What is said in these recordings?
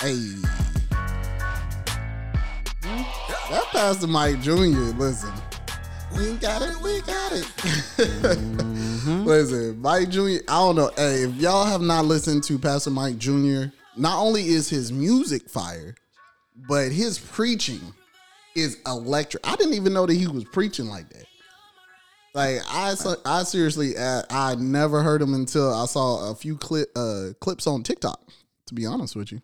Hey. That Pastor Mike Jr. Listen, we got it, we got it. Mm-hmm. Listen, Mike Jr. I don't know. Hey, if y'all have not listened to Pastor Mike Jr., not only is his music fire, but his preaching is electric. I didn't even know that he was preaching like that. Like I, I seriously, uh, I never heard him until I saw a few clip uh, clips on TikTok. To be honest with you,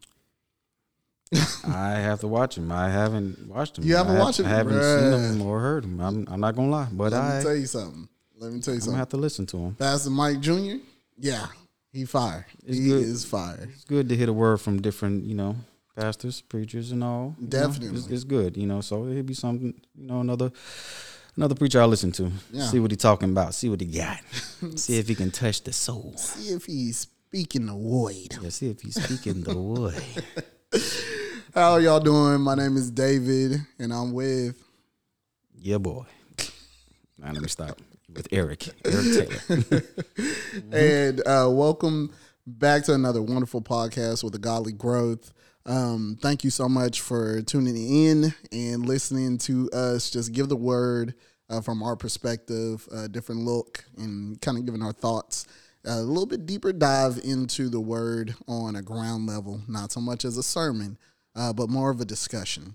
I have to watch him. I haven't watched him. You haven't I watched him? I haven't Bruh. seen him or heard him. I'm, I'm not gonna lie, but let I, me tell you something. Let me tell you something. I'm gonna have to listen to him. Pastor Mike Jr. Yeah, he fire. It's he good. is fire. It's good to hear a word from different, you know, pastors, preachers, and all. you know. Definitely. it's, it's good. You know, so it'd be something, you know, another another preacher I listen to. Yeah. See what he talking about. See what he got. see if he can touch the soul. See if he's speaking the void. Yeah, see if he's speaking the word. How y'all doing? My name is David, and I'm with. Yeah, boy. Now let me stop with Eric. Eric Taylor. and uh, welcome back to another wonderful podcast with a godly growth. Um, thank you so much for tuning in and listening to us just give the word uh, from our perspective, a different look, and kind of giving our thoughts. A little bit deeper dive into the word on a ground level, not so much as a sermon, uh, but more of a discussion.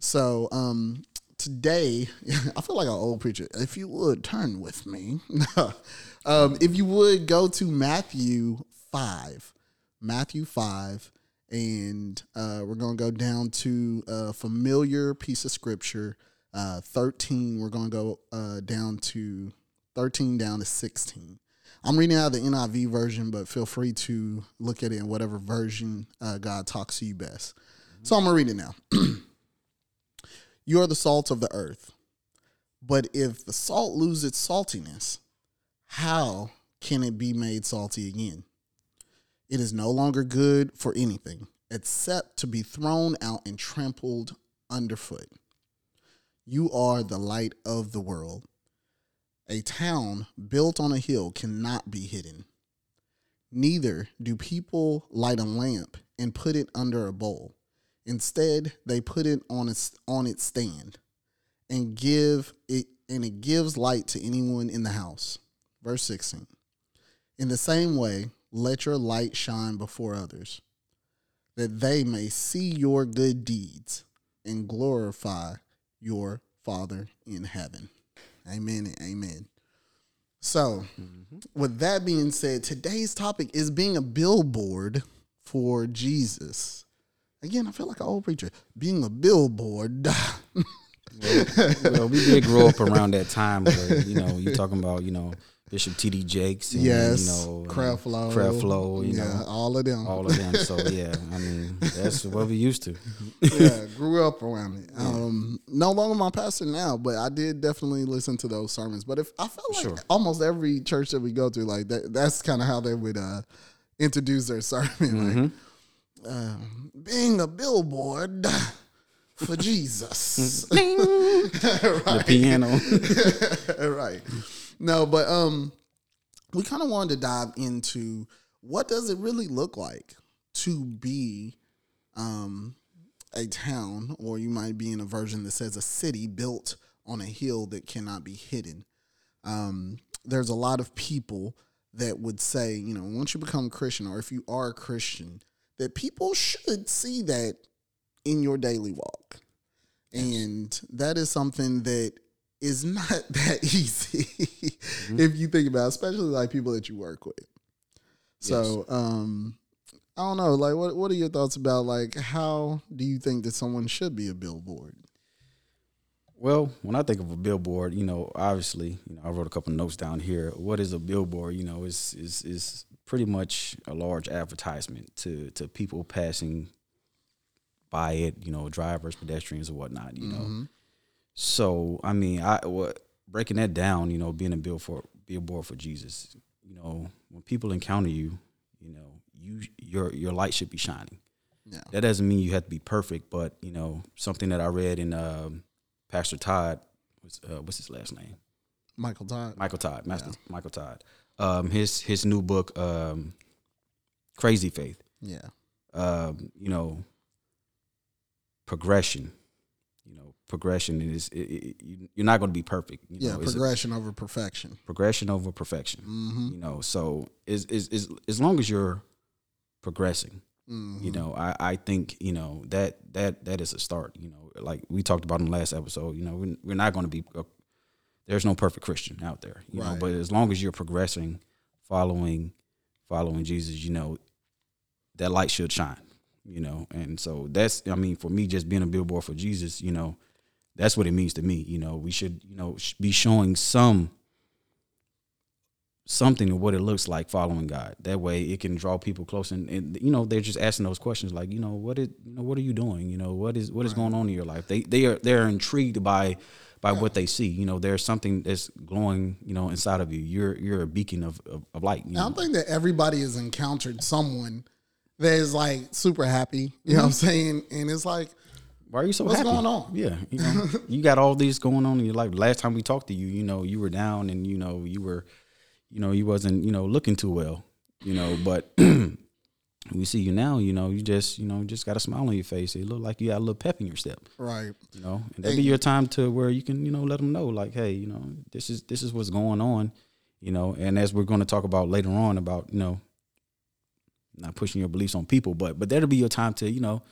So um, today, I feel like an old preacher. If you would turn with me, um, if you would go to Matthew five, Matthew five, and uh, we're gonna go down to a familiar piece of scripture. Uh, thirteen. We're gonna go uh, down to thirteen down to sixteen. I'm reading out the NIV version, but feel free to look at it in whatever version uh, God talks to you best. So I'm gonna read it now. You are the salt of the earth. But if the salt lose its saltiness, how can it be made salty again? It is no longer good for anything except to be thrown out and trampled underfoot. You are the light of the world. A town built on a hill cannot be hidden. Neither do people light a lamp and put it under a bowl. Instead, they put it on its on its stand and give it and it gives light to anyone in the house. Verse 16. In the same way, let your light shine before others, that they may see your good deeds and glorify your Father in heaven. Amen and amen. So, with that being said, today's topic is being a billboard for Jesus. Again, I feel like an old preacher. Being a billboard. well, we did grow up around that time where, you know, you're talking about, you know, Bishop T.D. Jakes. And, yes. You know, Creflo. Creflo, you yeah, know, all of them. all of them. So, yeah, I mean, that's what we used to. yeah, grew up around it. Um, no longer my pastor now, but I did definitely listen to those sermons. But if I felt like Sure. almost every church that we go to, like that, that's kind of how they would uh, introduce their sermon, like um, being a billboard for Jesus. The piano. right. No, but um, we kind of wanted to dive into what does it really look like to be um a town, or you might be in a version that says a city built on a hill that cannot be hidden. Um, there's a lot of people that would say, you know, once you become Christian, or if you are a Christian, that people should see that in your daily walk. And that is something that is not that easy if you think about it, especially like people that you work with. So, um, I don't know, like what what are your thoughts about like how do you think that someone should be a billboard? Well, when I think of a billboard, you know, obviously, you know, I wrote a couple notes down here. What is a billboard? You know, is is is pretty much a large advertisement to to people passing by it. You know, drivers, pedestrians, or whatnot. You know, so I mean, I what breaking that down. You know, being a bill for billboard for Jesus. You know, when people encounter you, you know, you your your light should be shining. Yeah. That doesn't mean you have to be perfect, but you know, something that I read in um, Pastor Todd was uh, what's his last name? Michael Todd. Michael Todd, Master Michael Todd. Um, his his new book, um, Crazy Faith. Yeah. Um, you know, progression. You know, progression is it, it, you- you're not going to be perfect. You Yeah, know, it's a- progression over perfection. progression over perfection. Mm-hmm. You know, so is is is as long as you're progressing, Mm-hmm. you know, I I think you know that that that is a start. You know, like we talked about in the last episode. You know, we're, we're not going to be a, there's no perfect Christian out there. You know, Right. but as long as you're progressing, following following Jesus, you know, that light should shine. You know, and so that's I mean, for me, just being a billboard for Jesus, you know, that's what it means to me. You know, we should you know sh- be showing some something of what it looks like following God. That way, it can draw people close, and, and you know they're just asking those questions like, you know, what is you know what are you doing? You know, what is what is going on in your life? They they are they're intrigued by by what they see. You know, there's something that's glowing, you know, inside of you. You're you're a beacon of of, of light. You I know? think that everybody has encountered someone that is like super happy. You know what I'm saying? And it's like, Why are you so What's happy? going on? Yeah, you know, you got all these going on in your life. Last time we talked to you, you know, you were down and you know you were, you know, you wasn't you know looking too well, you know. But we see you now, you know, you just you know just got a smile on your face. It look like you got a little pep in your step, right. you know. And that'd be your time to where you can you know let them know like, hey, you know, this is this is what's going on, you know. And as we're going to talk about later on about you know not pushing your beliefs on people, but but that'll be your time to you know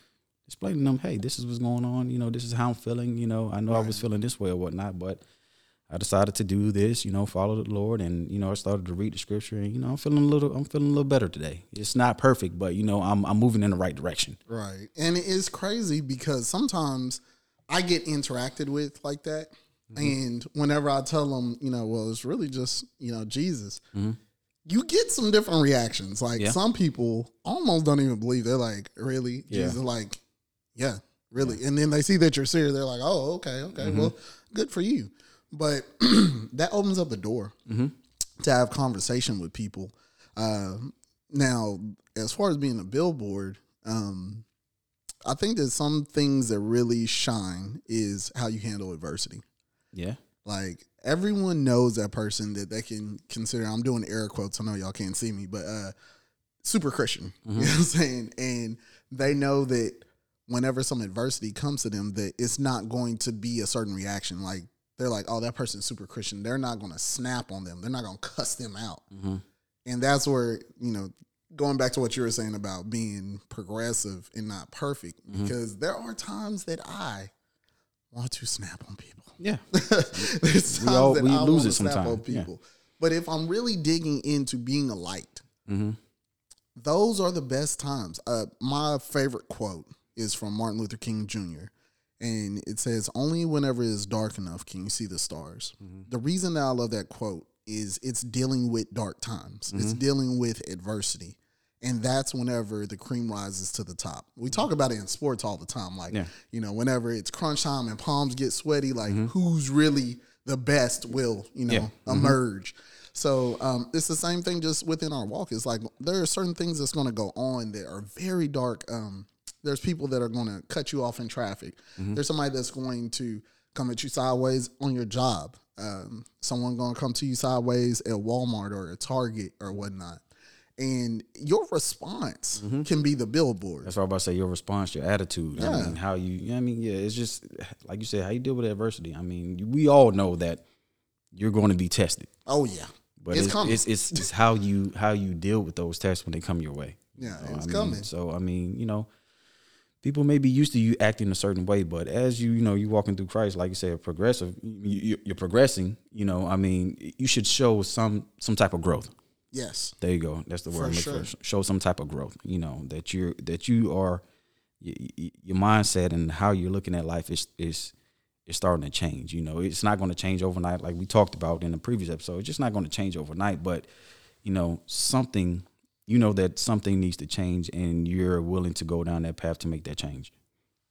explain to them, hey, this is what's going on. You know, this is how I'm feeling. You know, I know I was feeling this way or whatnot, but I decided to do this. You know, follow the Lord, and you know, I started to read the scripture, and you know, I'm feeling a little, I'm feeling a little better today. It's not perfect, but you know, I'm I'm moving in the right direction. Right. And it's crazy because sometimes I get interacted with like that. Mm-hmm. And whenever I tell them, you know, well, it's really just, you know, Jesus, mm-hmm. You get some different reactions. Like Yeah. some people almost don't even believe. They're like, really? Yeah. Jesus, like, yeah, really. And then they see that you're serious. They're like, oh, okay, okay. Well, good for you. But that opens up the door to have conversation with people. Uh, now, as far as being a billboard, um, I think that some things that really shine is how you handle adversity. Yeah, Like everyone knows that person that they can consider. I'm doing air quotes. I know y'all can't see me, but uh, super Christian. You know what I'm saying? And they know that whenever some adversity comes to them, that it's not going to be a certain reaction. Like they're like, oh, that person's super Christian. They're not going to snap on them. They're not going to cuss them out. And that's where you know. Going back to what you were saying about being progressive and not perfect, because there are times that I want to snap on people. yeah, There's We all- that we I lose it snap sometime, on yeah. people. But if I'm really digging into being a light, hmm those are the best times. Uh, my favorite quote is from Martin Luther King Jr. And it says, Only whenever it is dark enough can you see the stars. The reason that I love that quote is it's dealing with dark times, it's dealing with adversity. And that's whenever the cream rises to the top. We talk about it in sports all the time. Like, Yeah. you know, whenever it's crunch time and palms get sweaty, like who's really the best will, you know, Yeah. emerge. So um, it's the same thing just within our walk. It's like there are certain things that's going to go on that are very dark. Um, there's people that are going to cut you off in traffic. There's somebody that's going to come at you sideways on your job. Um, someone going to come to you sideways at Walmart or a Target or whatnot. And your response mm-hmm. can be the billboard. That's what I'm about to say. Your response, your attitude. I Yeah. mean, how you. you know I mean, yeah, it's just like you said, how you deal with adversity. I mean, we all know that you're going to be tested. Oh yeah, But It's it's coming. it's, it's it's how you how you deal with those tests when they come your way. yeah, So, it's I mean, coming. So I mean, you know, people may be used to you acting a certain way, but as you you know you walking through Christ, like you said, progressive, you- you're progressing. You know, I mean, you should show some some type of growth. Yes, There you go. That's the word. For sure. for. Show some type of growth. You know that you're that you are your mindset and how you're looking at life is is is starting to change. You know, it's not going to change overnight, like we talked about in the previous episode. It's just not going to change overnight. But you know, something you know that something needs to change, and you're willing to go down that path to make that change.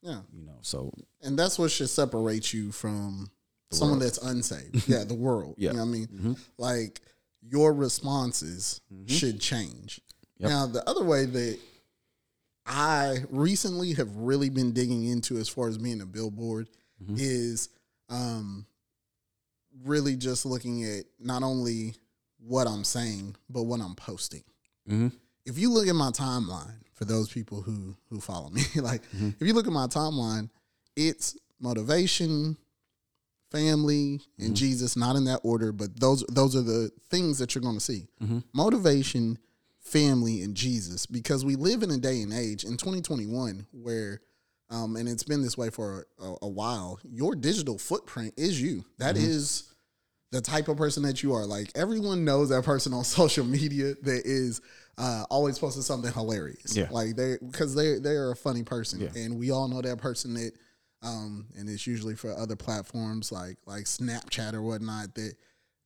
yeah. You know, so And that's what should separate you from someone that's unsaved. yeah, the world. Yeah. You know what I mean? Mm-hmm. Like your responses should change. Yep. Now, the other way that I recently have really been digging into as far as being a billboard is um, really just looking at not only what I'm saying, but what I'm posting. hmm If you look at my timeline, for those people who who follow me. like if you look at my timeline, it's motivation, family, and Jesus, not in that order, but those those are the things that you're going to see. Motivation, family, and Jesus, because we live in a day and age in 2021 where, um, and it's been this way for a, a while. Your digital footprint is you. That is the type of person that you are. Like everyone knows that person on social media that is uh, always posting something hilarious. Yeah. Like they because they they are a funny person, Yeah. and we all know that person that. Um, and it's usually for other platforms like like Snapchat or whatnot that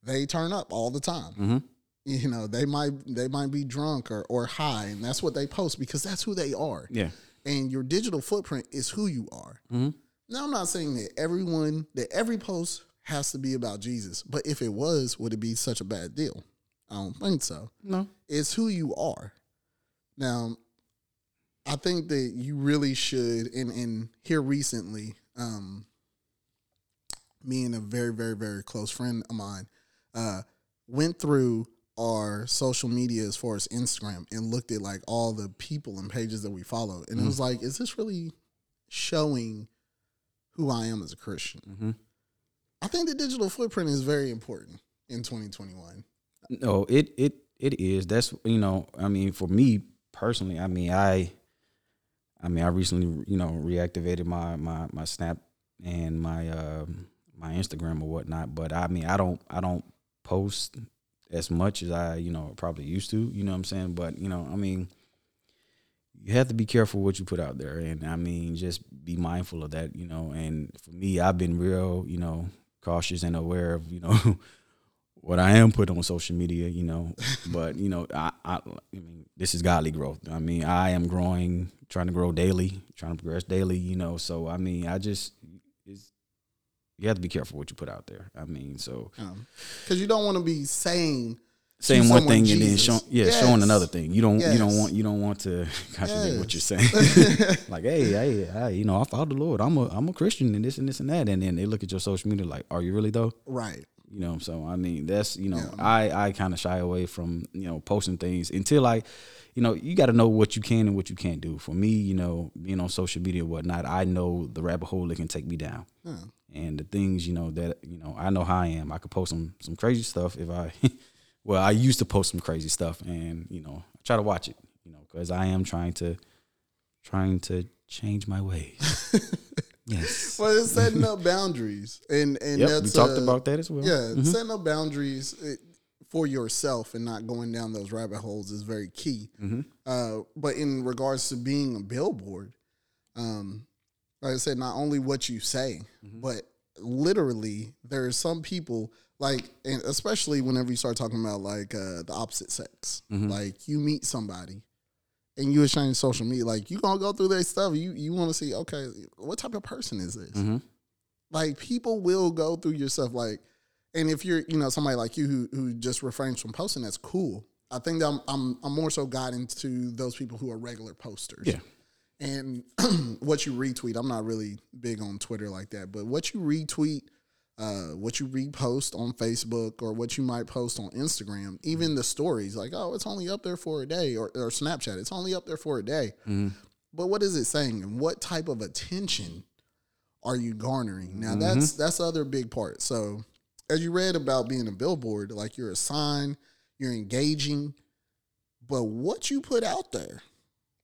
they turn up all the time. Mhm. You know, they might they might be drunk or or high, and that's what they post because that's who they are. Yeah. And your digital footprint is who you are. Mhm. Now, I'm not saying that everyone that every post has to be about Jesus, but if it was, would it be such a bad deal? I don't think so. No. It's who you are. Now, I think that you really should, and, and here recently, um, me and a very, very, very close friend of mine uh, went through our social media as far as Instagram and looked at like all the people and pages that we follow. And it was like, is this really showing who I am as a Christian? Mhm. I think the digital footprint is very important in 2021. No, it it it is. That's you know, I mean, for me personally, I mean, I, I mean, I recently you know reactivated my my my Snap and my um my Instagram or whatnot. But I mean, I don't I don't post as much as I you know probably used to. You know what I'm saying? But you know, I mean. You have to be careful what you put out there, and I mean, just be mindful of that, you know. And for me, I've been real, you know, cautious and aware of, you know, what I am putting on social media, you know. But you know, I, I, I mean, this is godly growth. I mean, I am growing, trying to grow daily, trying to progress daily, you know. So I mean, I just, it's, you have to be careful what you put out there. I mean, so um, Because you don't want to be saying saying one thing and then Jesus. show, yeah, Yes. showing another thing. You don't, you don't want, you don't want to contradict what you're saying. like, hey, hey, hey, you know, I follow the Lord. I'm a, I'm a Christian, and this and this and that. And then they look at your social media like, are you really though? right. You know, so I mean, that's you know, Yeah. I I kind of shy away from you know posting things until I, you know, you got to know what you can and what you can't do. For me, you know, being on social media and whatnot, I know the rabbit hole that can take me down, Yeah. and the things you know that you know I know how I am. I could post some some crazy stuff if I, well, I used to post some crazy stuff, and you know, I try to watch it, you know, because I am trying to, trying to change my ways. yes. Well, it's setting up boundaries, and and Yep, that's we talked uh, about that as well. Yeah, Mhm. setting up boundaries uh, for yourself and not going down those rabbit holes is very key. Mhm. Uh, but in regards to being a billboard, um, like I said, not only what you say, Mm-hmm. but literally there are some people like, and especially whenever you start talking about like uh, the opposite sex, Mhm. like you meet somebody. And you exchange social media, like you gonna go through their stuff. You you want to see, okay, what type of person is this? Mhm. like people will go through your stuff like and if you're you know somebody like you who who just refrains from posting that's cool i think that I'm, I'm i'm more so guiding to those people who are regular posters Yeah. and what you retweet i'm not really big on twitter like that but what you retweet uh, what you repost on Facebook or what you might post on Instagram, even the stories, like, oh, it's only up there for a day, or, or Snapchat, it's only up there for a day. Mhm. But what is it saying, and what type of attention are you garnering? Now Mm-hmm. that's that's the other big part. So as you read about being a billboard, like you're a sign, you're engaging, but what you put out there,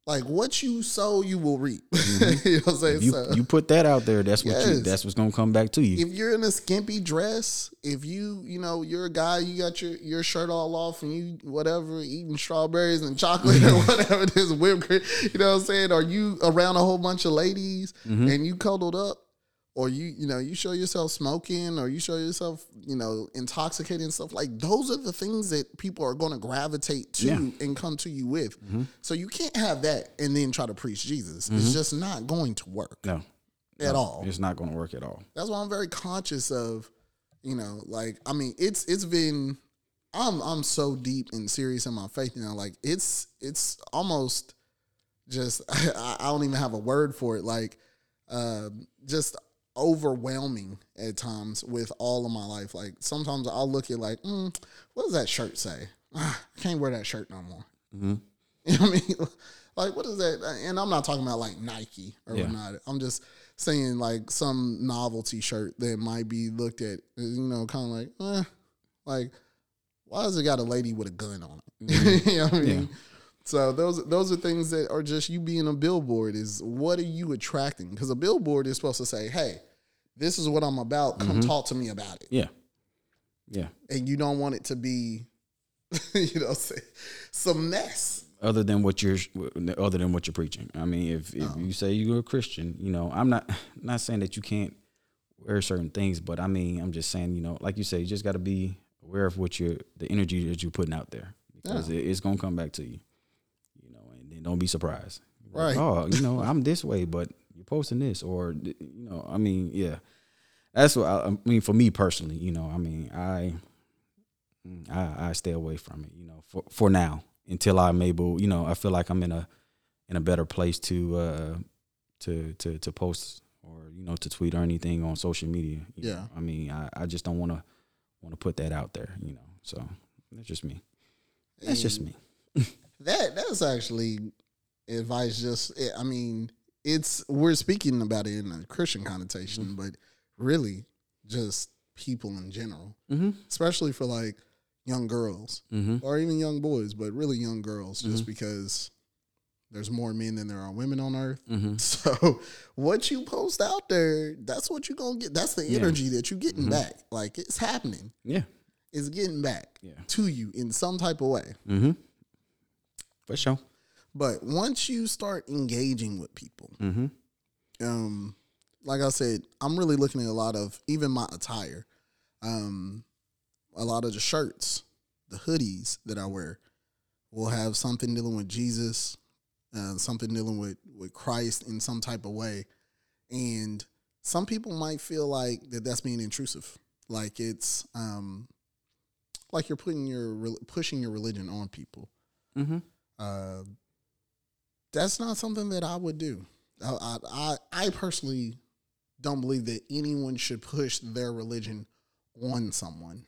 like what you sow, you will reap. you know what I'm saying? Mm-hmm. You So- you put that out there, that's what you that's what's gonna come back to you. if you're in a skimpy dress, if you, you know, you're a guy, you got your, your shirt all off and you whatever, eating strawberries and chocolate or whatever this whipped cream, you know what I'm saying? Are you around a whole bunch of ladies Mm-hmm. and you cuddled up? Or you, you know, you show yourself smoking, or you show yourself, you know, intoxicated and stuff like those are the things that people are going to gravitate to Yeah. Mm-hmm. and come to you with. So you can't have that and then try to preach Jesus. It's just not going to work no, at no, all It's not gonna work at all. that's why I'm very conscious of, you know, like I mean, it's it's been I'm I'm so deep and serious in my faith now. Like it's it's almost just I, I don't even have a word for it. Like um, just overwhelming at times with all of my life. Like sometimes I'll look at like, mm, what does that shirt say? Ah, I can't wear that shirt no more. Mhm. You know what I mean, like what is that? And I'm not talking about like Nike or Yeah. whatnot. I'm just saying like some novelty shirt that might be looked at, you know, kind of like, eh, like why has it got a lady with a gun on it? you know what I mean? Mm-hmm. Yeah. So those those are things that are just you being a billboard is what are you attracting? Because a billboard is supposed to say, hey, this is what I'm about. Come Mm-hmm. talk to me about it. Yeah. Yeah. And you don't want it to be, you know, say, some mess. other than what you're other than what you're preaching. I mean, if if you say you're a Christian, you know, I'm not not saying that you can't wear certain things, but I mean, I'm just saying, you know, like you say, you just got to be aware of what you're the energy that you're putting out there because it, it's gonna come back to you. And don't be surprised. Right. Like, oh, you know, I'm this way, but you're posting this, or you know, I mean, yeah, that's what I, I mean for me personally. You know, I mean, I I, I stay away from it, you know, for for now until I'm able, you know, I feel like I'm in a in a better place to uh to to to post or you know to tweet or anything on social media. you Yeah. know. I mean, I, I just don't want to want to put that out there, you know. So that's just me. That's just me. That that's actually advice. Just eh, I mean, it's we're speaking about it in a Christian connotation, Mm-hmm. but really just people in general, Mm-hmm. especially for like young girls Mm-hmm. or even young boys, but really young girls, just because there's more men than there are women on earth. Mm-hmm. So what you post out there, that's what you're gonna get. That's the Yeah. energy that you're getting Mhm. back. Like it's happening. Yeah. It's getting back Yeah. to you in some type of way. For sure. But once you start engaging with people, Mm-hmm. um, like I said, I'm really looking at a lot of even my attire, um, a lot of the shirts, the hoodies that I wear will have something dealing with Jesus, uh, something dealing with with Christ in some type of way, and some people might feel like that that's being intrusive, like it's um, like you're putting your pushing your religion on people Mm-hmm. Uh, that's not something that I would do. I, I, I I personally don't believe that anyone should push their religion on someone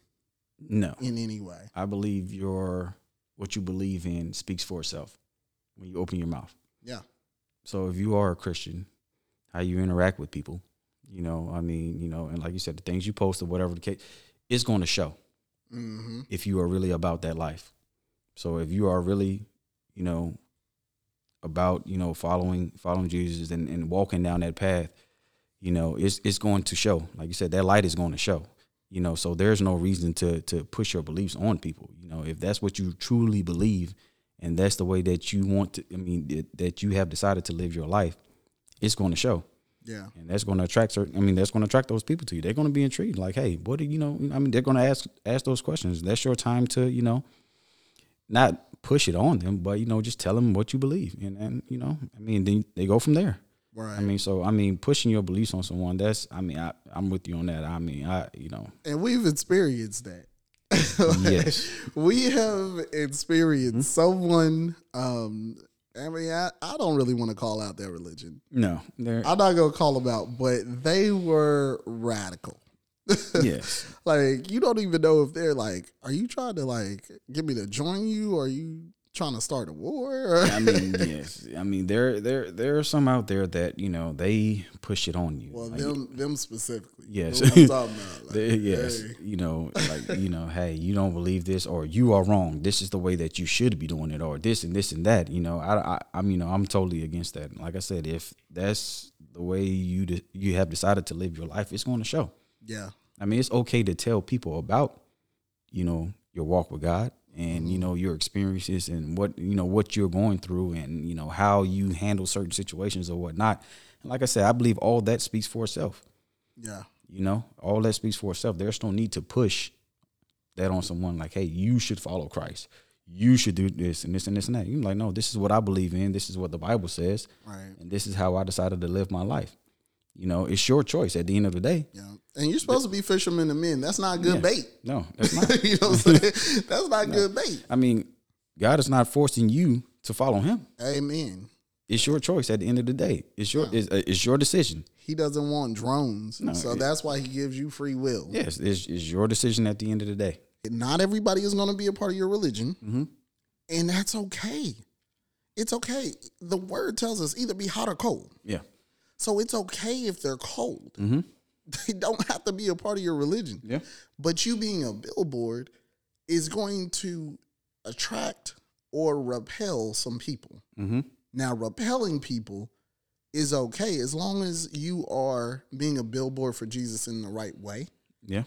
No. in any way. I believe your what you believe in speaks for itself when you open your mouth. Yeah. So if you are a Christian, how you interact with people, you know, I mean, you know, and like you said, the things you post or whatever the case, it's going to show Mm-hmm. if you are really about that life. So if you are really, you know, about you know following following Jesus and, and walking down that path, you know, it's it's going to show. Like you said, that light is going to show. You know, so there's no reason to to push your beliefs on people. You know, if that's what you truly believe, and that's the way that you want to. I mean, that, that you have decided to live your life, it's going to show Yeah. and that's going to attract certain. I mean, that's going to attract those people to you. They're going to be intrigued. Like, hey, what do you know? I mean, they're going to ask ask those questions. That's your time to you know, not push it on them, but you know, just tell them what you believe, and and you know, I mean, then they go from there. Right. I mean, so I mean, pushing your beliefs on someone. That's. I mean, I I'm with you on that. I mean, I you know, and we've experienced that. Yes. we have experienced someone. Um, I mean, I, I don't really want to call out their religion. no, I'm not gonna call them out, but they were radical. Yes, like you don't even know if they're like, are you trying to like get me to join you? Or are you trying to start a war? I mean, yes. I mean, there there there are some out there that you know they push it on you. well, Like, them them specifically. Yes. That's what I'm about. Like, They- yes, hey, you know, like you know, hey, you don't believe this, or you are wrong. This is the way that you should be doing it, or this and this and that. You know, I, I, I'm, you know, I'm totally against that. Like I said, if that's the way you de- you have decided to live your life, it's going to show. Yeah, I mean, it's okay to tell people about, you know, your walk with God and you know your experiences and what you know what you're going through and you know how you handle certain situations or whatnot. And like I said, I believe all that speaks for itself. yeah, You know, all that speaks for itself. There's no need to push that on someone like, hey, you should follow Christ. You should do this and this and this and that. You're like, no, this is what I believe in. This is what the Bible says. right. And this is how I decided to live my life. You know, it's your choice at the end of the day. Yeah, and you're supposed to be fishermen of men. That's not good Yeah. bait. No, that's not. you know what I'm saying? That's not good bait. I mean, God is not forcing you to follow him. Amen. It's your choice at the end of the day. It's your it's, uh, it's your decision. He doesn't want drones, No, so it- that's why he gives you free will. Yes, it's, it's your decision at the end of the day. Not everybody is going to be a part of your religion, Mhm. and that's okay. it's okay. The word tells us either be hot or cold. Yeah. So it's okay if they're cold. Mm-hmm. They don't have to be a part of your religion. Yeah. But you being a billboard is going to attract or repel some people. Mm-hmm. Now, repelling people is okay as long as you are being a billboard for Jesus in the right way. Yeah.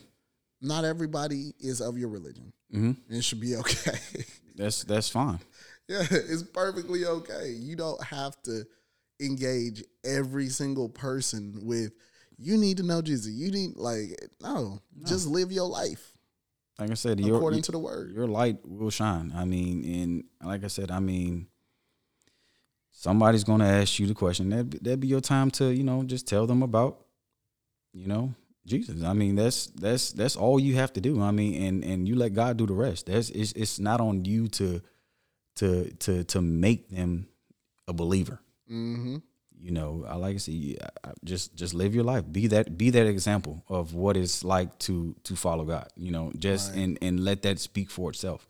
Not everybody is of your religion. Mm-hmm. It should be okay. That's that's fine. yeah, it's perfectly okay. You don't have to engage every single person with you need to know Jesus. You need like no, just live your life Like I said, your according to the word. your light will shine. I mean, and like I said, I mean, somebody's going to ask you the question. That that'd be your time to you know just tell them about, you know, Jesus. I mean, that's that's that's all you have to do. I mean, and and you let God do the rest. That's it's it's not on you to to to to make them a believer. Mm-hmm. You know, I like to see just just live your life. Be that be that example of what it's like to to follow God. You know, just Right. and and let that speak for itself.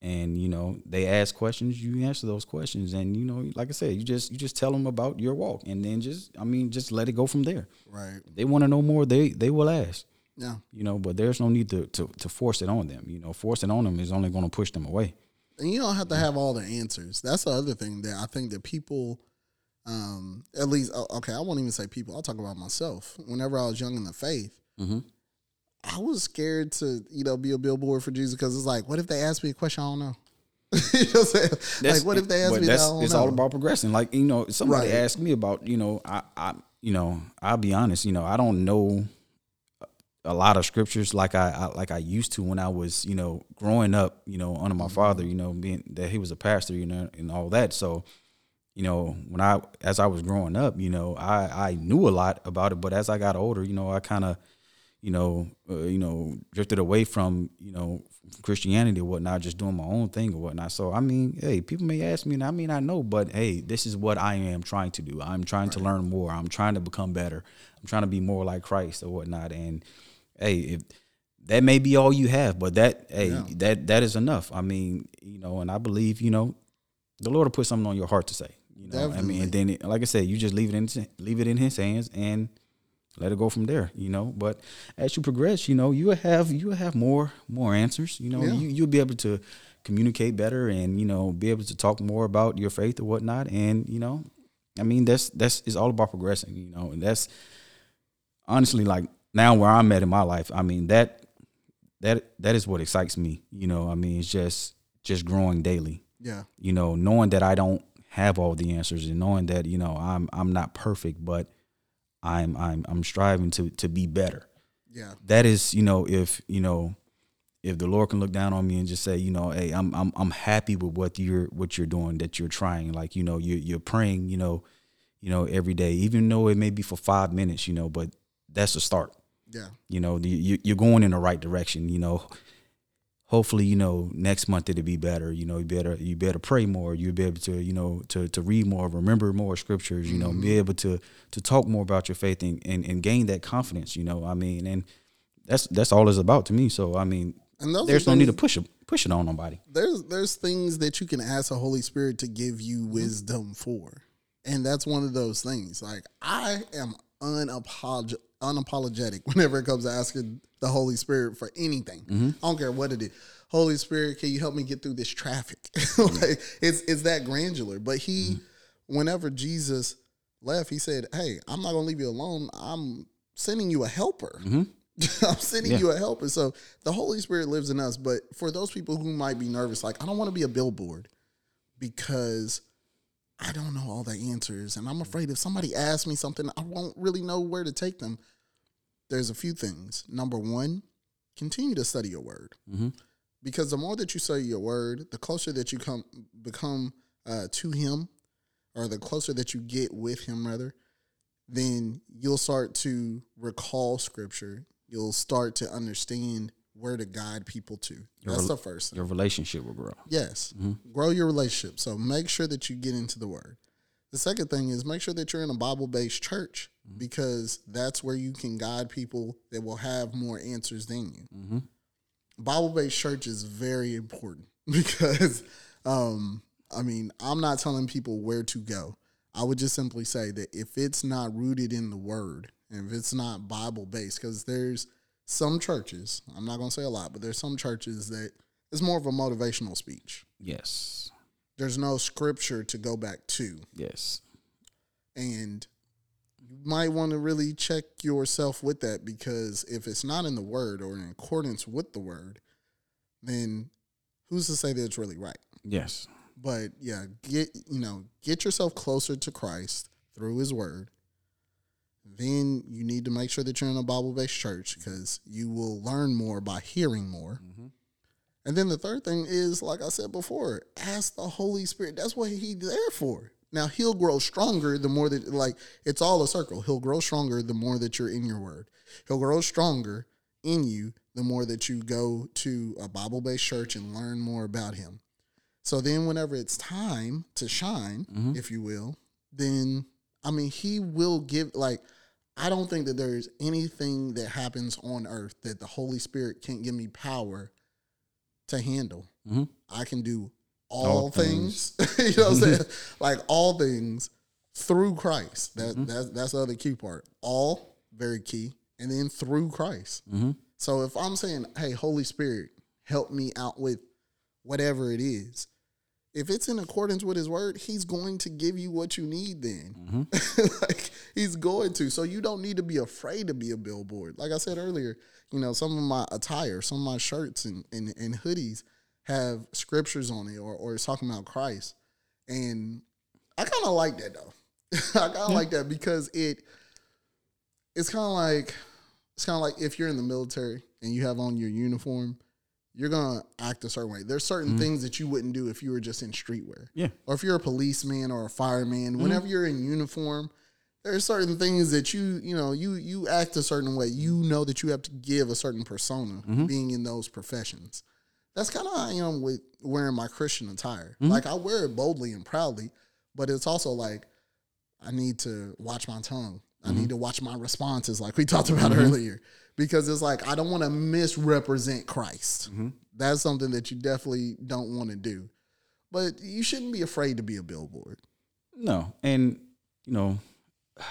And you know, they ask questions, you answer those questions, and you know, like I said, you just you just tell them about your walk, and then just I mean, just let it go from there. Right. If they want to know more, they they will ask. Yeah. You know, but there's no need to to, to force it on them. You know, force it on them is only going to push them away. And you don't have to have all the answers. That's the other thing that I think that people, um, at least, oh, okay, I won't even say people. I'll talk about myself. Whenever I was young in the faith, Mm-hmm. I was scared to, you know, be a billboard for Jesus because it's like, what if they ask me a question I don't know? you know what I'm saying? like, what if they ask me that I don't it's know? all about progressing. Like you know, somebody Right. asked me about you know, I, I you know, I'll be honest. You know, I don't know a lot of scriptures like I, I like I used to when I was you know growing up. You know, under my father. You know, being that he was a pastor. You know, and all that. So. You know, when I as I was growing up, you know, I I knew a lot about it, but as I got older, you know, I kind of you know, uh, you know, drifted away from, you know, Christianity or whatnot, just doing my own thing or whatnot. So I mean, hey, people may ask me, and I mean, I know, but hey, this is what I am trying to do. I'm trying to learn more. I'm trying to become better. I'm trying to be more like Christ or whatnot. And hey, if that may be all you have, but that hey, Yeah. that that is enough. I mean, you know, and I believe, you know, the Lord will put something on your heart to say. You know, I mean, and then it, like I said, you just leave it in leave it in His hands and let it go from there. You know, but as you progress, you know, you have you have more more answers. You know, Yeah. you you'll be able to communicate better and you know be able to talk more about your faith or whatnot. And you know, I mean, that's that's it's all about progressing. You know, and that's honestly like now where I'm at in my life. I mean that that that is what excites me. You know, I mean, it's just just growing daily yeah. you know, knowing that I don't have all the answers and knowing that, you know, I'm I'm not perfect, but I'm I'm I'm striving to to be better. Yeah. That is, you know, if, you know, if the Lord can look down on me and just say, you know, hey, I'm I'm I'm happy with what you're what you're doing, that you're trying. Like, you know, you you're praying, you know, you know, every day, even though it may be for five minutes, you know, but that's a start Yeah. you know the, you, you're going in the right direction you know hopefully you know next month it'll be better. You know you better you better pray more. You'll be able to you know to to read more remember more scriptures you know be mm-hmm. able to to talk more about your faith and, and and gain that confidence you know i mean and that's that's all it's about to me. So i mean And there's no need to push it push it on nobody. There's there's things that you can ask the Holy Spirit to give you mm-hmm. wisdom for. And that's one of those things. Like I am unapolog- unapologetic whenever it comes to asking the Holy Spirit for anything. Mm-hmm. I don't care what it is. Holy Spirit, can you help me get through this traffic? like it's it's that granular. But he mm-hmm. whenever Jesus left, he said, Hey, I'm not gonna leave you alone. I'm sending you a helper. Mm-hmm. I'm sending Yeah. you a helper. So the Holy Spirit lives in us. But for those people who might be nervous, like, I don't want to be a billboard because I don't know all the answers. And I'm afraid if somebody asks me something, I won't really know where to take them. There's a few things. Number one, continue to study your word. Mhm. Because the more that you study your word, the closer that you come become uh, to him, or the closer that you get with him, rather, then you'll start to recall scripture. You'll start to understand where to guide people to. That's rel- the first thing. your relationship will grow Yes. Grow your relationship. So make sure that you get into the word. The second thing is make sure that you're in a Bible based church because that's where you can guide people that will have more answers than you. Mhm. Bible based church is very important because um, I mean, I'm not telling people where to go. I would just simply say that if it's not rooted in the word and if it's not Bible based, because there's some churches, I'm not going to say a lot, but there's some churches that it's more of a motivational speech. Yes. There's no scripture to go back to. Yes. And you might want to really check yourself with that because if it's not in the word or in accordance with the word, then who's to say that it's really right? Yes. But yeah, get you know, get yourself closer to Christ through his word. Then you need to make sure that you're in a Bible based church because you will learn more by hearing more. Mm-hmm. And then the third thing is, like I said before, ask the Holy Spirit. That's what He's there for. Now He'll grow stronger the more that, like, it's all a circle. He'll grow stronger the more that you're in your Word. He'll grow stronger in you the more that you go to a Bible based church and learn more about Him. So then, whenever it's time to shine, Mhm. if you will, then I mean, He will give. Like, I don't think that there's anything that happens on earth that the Holy Spirit can't give me power to handle. Mhm. I can do all, All things. you know what I'm saying? like all things through Christ. That Mhm. that's that's the other key part. All very key, and then through Christ. Mm-hmm. So if I'm saying, "Hey, Holy Spirit, help me out with whatever it is," if it's in accordance with His Word, He's going to give you what you need. Then, Mm-hmm. like He's going to. So you don't need to be afraid to be a billboard. Like I said earlier, you know, some of my attire, some of my shirts and and, and hoodies have scriptures on it, or or it's talking about Christ, and I kind of like that though. I kind of like that because it it's kind of like it's kind of like if you're in the military and you have on your uniform, you're gonna act a certain way. There's certain Mhm. things that you wouldn't do if you were just in streetwear, Yeah. or if you're a policeman or a fireman. Mhm. Whenever you're in uniform, there's certain things that you you know you you act a certain way. You know that you have to give a certain persona Mhm. being in those professions. That's kind of how I am with wearing my Christian attire. Mhm. Like I wear it boldly and proudly, but it's also like I need to watch my tongue. I Mhm. need to watch my responses, like we talked about Mhm. earlier, because it's like I don't want to misrepresent Christ. Mm-hmm. That's something that you definitely don't want to do. But you shouldn't be afraid to be a billboard. No, and you know,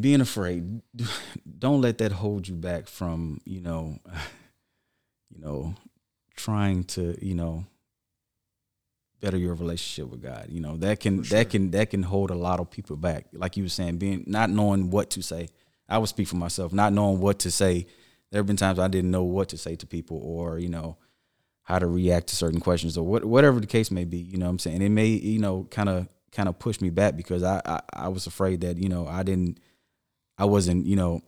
being afraid, don't let that hold you back from you know, you know, trying to you know better your relationship with God. You know that can sure. that can that can hold a lot of people back. Like you were saying, being not knowing what to say. I would speak for myself, not knowing what to say. There have been times I didn't know what to say to people, or you know, how to react to certain questions or what, whatever the case may be. You know what I'm saying? It may, you know, kind of kind of push me back because I, I I was afraid that, you know, I didn't I wasn't, you know,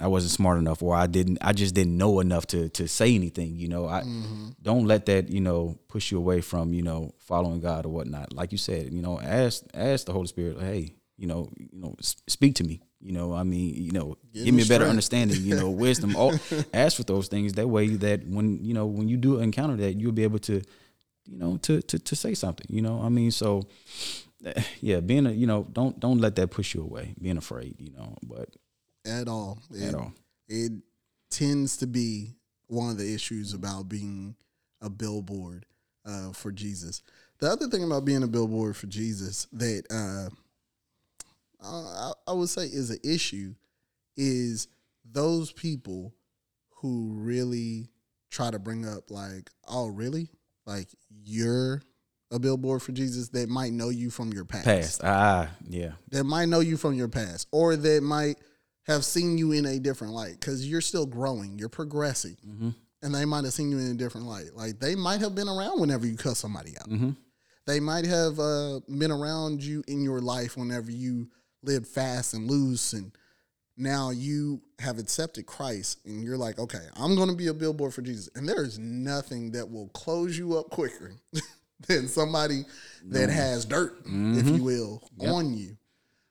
I wasn't smart enough or I didn't I just didn't know enough to to say anything, you know. I Mhm. don't let that, you know, push you away from, you know, following God or whatnot. Like you said, you know, ask ask the Holy Spirit, hey, you know, you know, speak to me. You know, I mean, you know, Give give me a better strength. understanding, you know, wisdom. All ask for those things. That way that when, you know, when you do encounter that, you'll be able to, you know, to to to say something. You know, I mean, so eh, yeah, being a, you know, don't don't let that push you away, being afraid, you know, but At all. at It- all. it tends to be one of the issues about being a billboard uh, for Jesus. The other thing about being a billboard for Jesus that uh, I, I would say is an issue is those people who really try to bring up like, oh, really? Like you're a billboard for Jesus that might know you from your past Past. Ah, yeah. that might know you from your past or that might have seen you in a different light because you're still growing, you're progressing, Mm-hmm. and they might have seen you in a different light. Like they might have been around whenever you cuss somebody out. Mm-hmm. They might have uh, been around you in your life whenever you lived fast and loose, and now you have accepted Christ, and you're like, okay, I'm going to be a billboard for Jesus. And there is nothing that will close you up quicker than somebody that No. has dirt, if Mhm. you will, on you.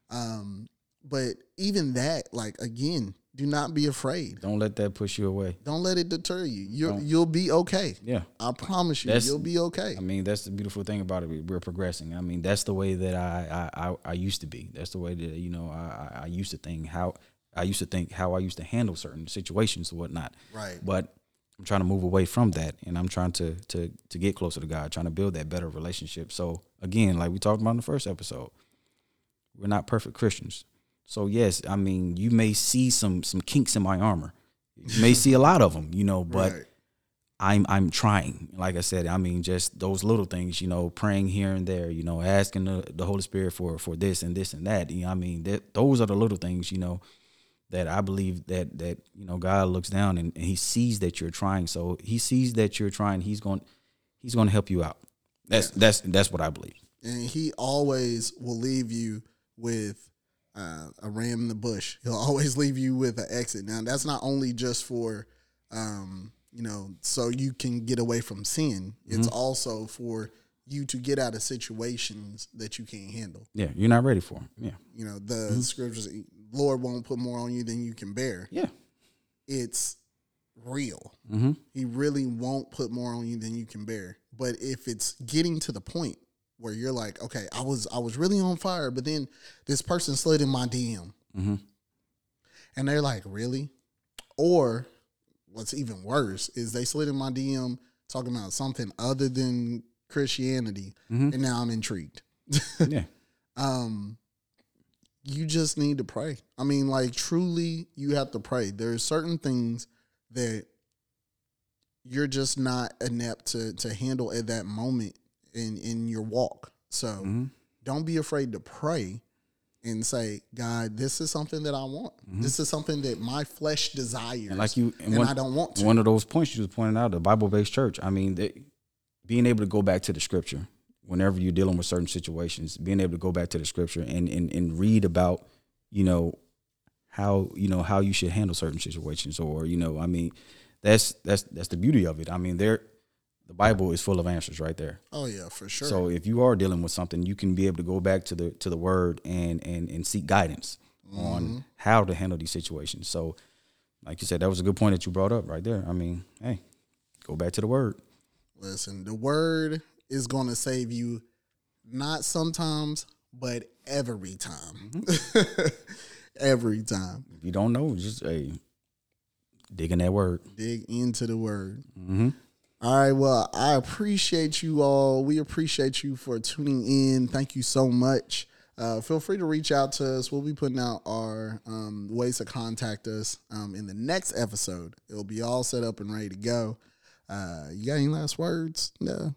Um, but even that, like again, do not be afraid. Don't let that push you away. Don't let it deter you. You you'll be okay. Yeah. I promise you, That's- you'll be okay. I mean, that's the beautiful thing about it. We- We're progressing. I mean, that's the way that I I, I, I used to be. That's the way that you know I, I- I used to think how I used to think how I used to handle certain situations and whatnot. Right. But I'm trying to move away from that, and I'm trying to to to get closer to God, trying to build that better relationship. So again, like we talked about in the first episode, we're not perfect Christians. So yes, I mean you may see some some kinks in my armor. You may see a lot of them, you know, but Right. I'm I'm trying. Like I said, I mean just those little things, you know, praying here and there, you know, asking the, the Holy Spirit for for this and this and that. You know, I mean that those are the little things, you know, that I believe that that you know God looks down and, and He sees that you're trying. So He sees that you're trying. He's going He's going to help you out. That's that's that's what I believe. and he always will leave you with uh, a ram in the bush. He'll always leave you with an exit. Now, that's not only just for, um, you know, so you can get away from sin. It's also for you to get out of situations that you can't handle. Yeah, you're not ready for him. Yeah, You know, the scriptures, Lord won't put more on you than you can bear. yeah. It's real. Mm-hmm. He really won't put more on you than you can bear. But if it's getting to the point where you're like, okay, I was I was really on fire, but then this person slid in my DM, Mm-hmm. and they're like, really? Or what's even worse is they slid in my DM talking about something other than Christianity, Mhm. and now I'm intrigued. Yeah. um you just need to pray. I mean, like truly you have to pray. There are certain things that you're just not inept to to handle at that moment in in your walk. So Mm-hmm. don't be afraid to pray and say, God, this is something that I want. This is something that my flesh desires. Mm-hmm. And like you, and and one, I don't want to. one of those points you was pointing out, the Bible based church. I mean, they, being able to go back to the scripture whenever you're dealing with certain situations, being able to go back to the scripture and and, and read about, you know, how you know how you should handle certain situations, or you know, I mean, that's that's that's the beauty of it. I mean, there, the Bible is full of answers right there. oh yeah, for sure. So if you are dealing with something, you can be able to go back to the to the word and and and seek guidance on how to handle these situations. So, like you said, that was a good point that you brought up right there. I mean, hey, go back to the word. Listen, the word is going to save you not sometimes, but every time. Mm-hmm. every time. If you don't know, just hey, dig in that word. Dig into the word. Mm-hmm. All right. Well, I appreciate you all. We appreciate you for tuning in. Thank you so much. Uh, feel free to reach out to us. We'll be putting out our um, ways to contact us um, in the next episode. It'll be all set up and ready to go. Uh, you got any last words? No.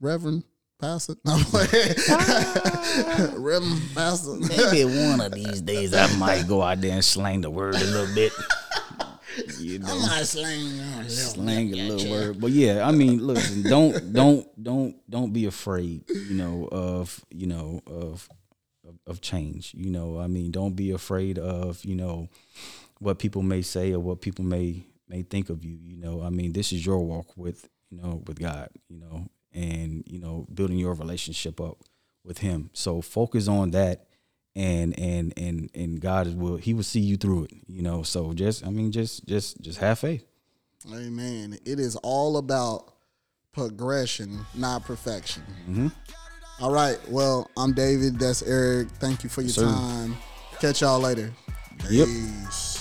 Reverend Pastor? No, Reverend Pastor. Maybe one of these days I might go out there and slang the word a little bit. You know. I'm not slaying. slang a little word. But yeah, I mean, listen, don't don't don't don't be afraid, you know, of you know of of, of change. You know, I mean, don't be afraid of you know what people may say or what people may may think of you. You know, I mean, this is your walk with you know with God. You know, and you know building your relationship up with Him. So focus on that. And and and and God will He will see you through it, you know. So just I mean, just just just have faith. Amen. It is all about progression, not perfection. Mm-hmm. All right. Well, I'm David. That's Eric. Thank you for your time. Catch y'all later. Yep. Peace.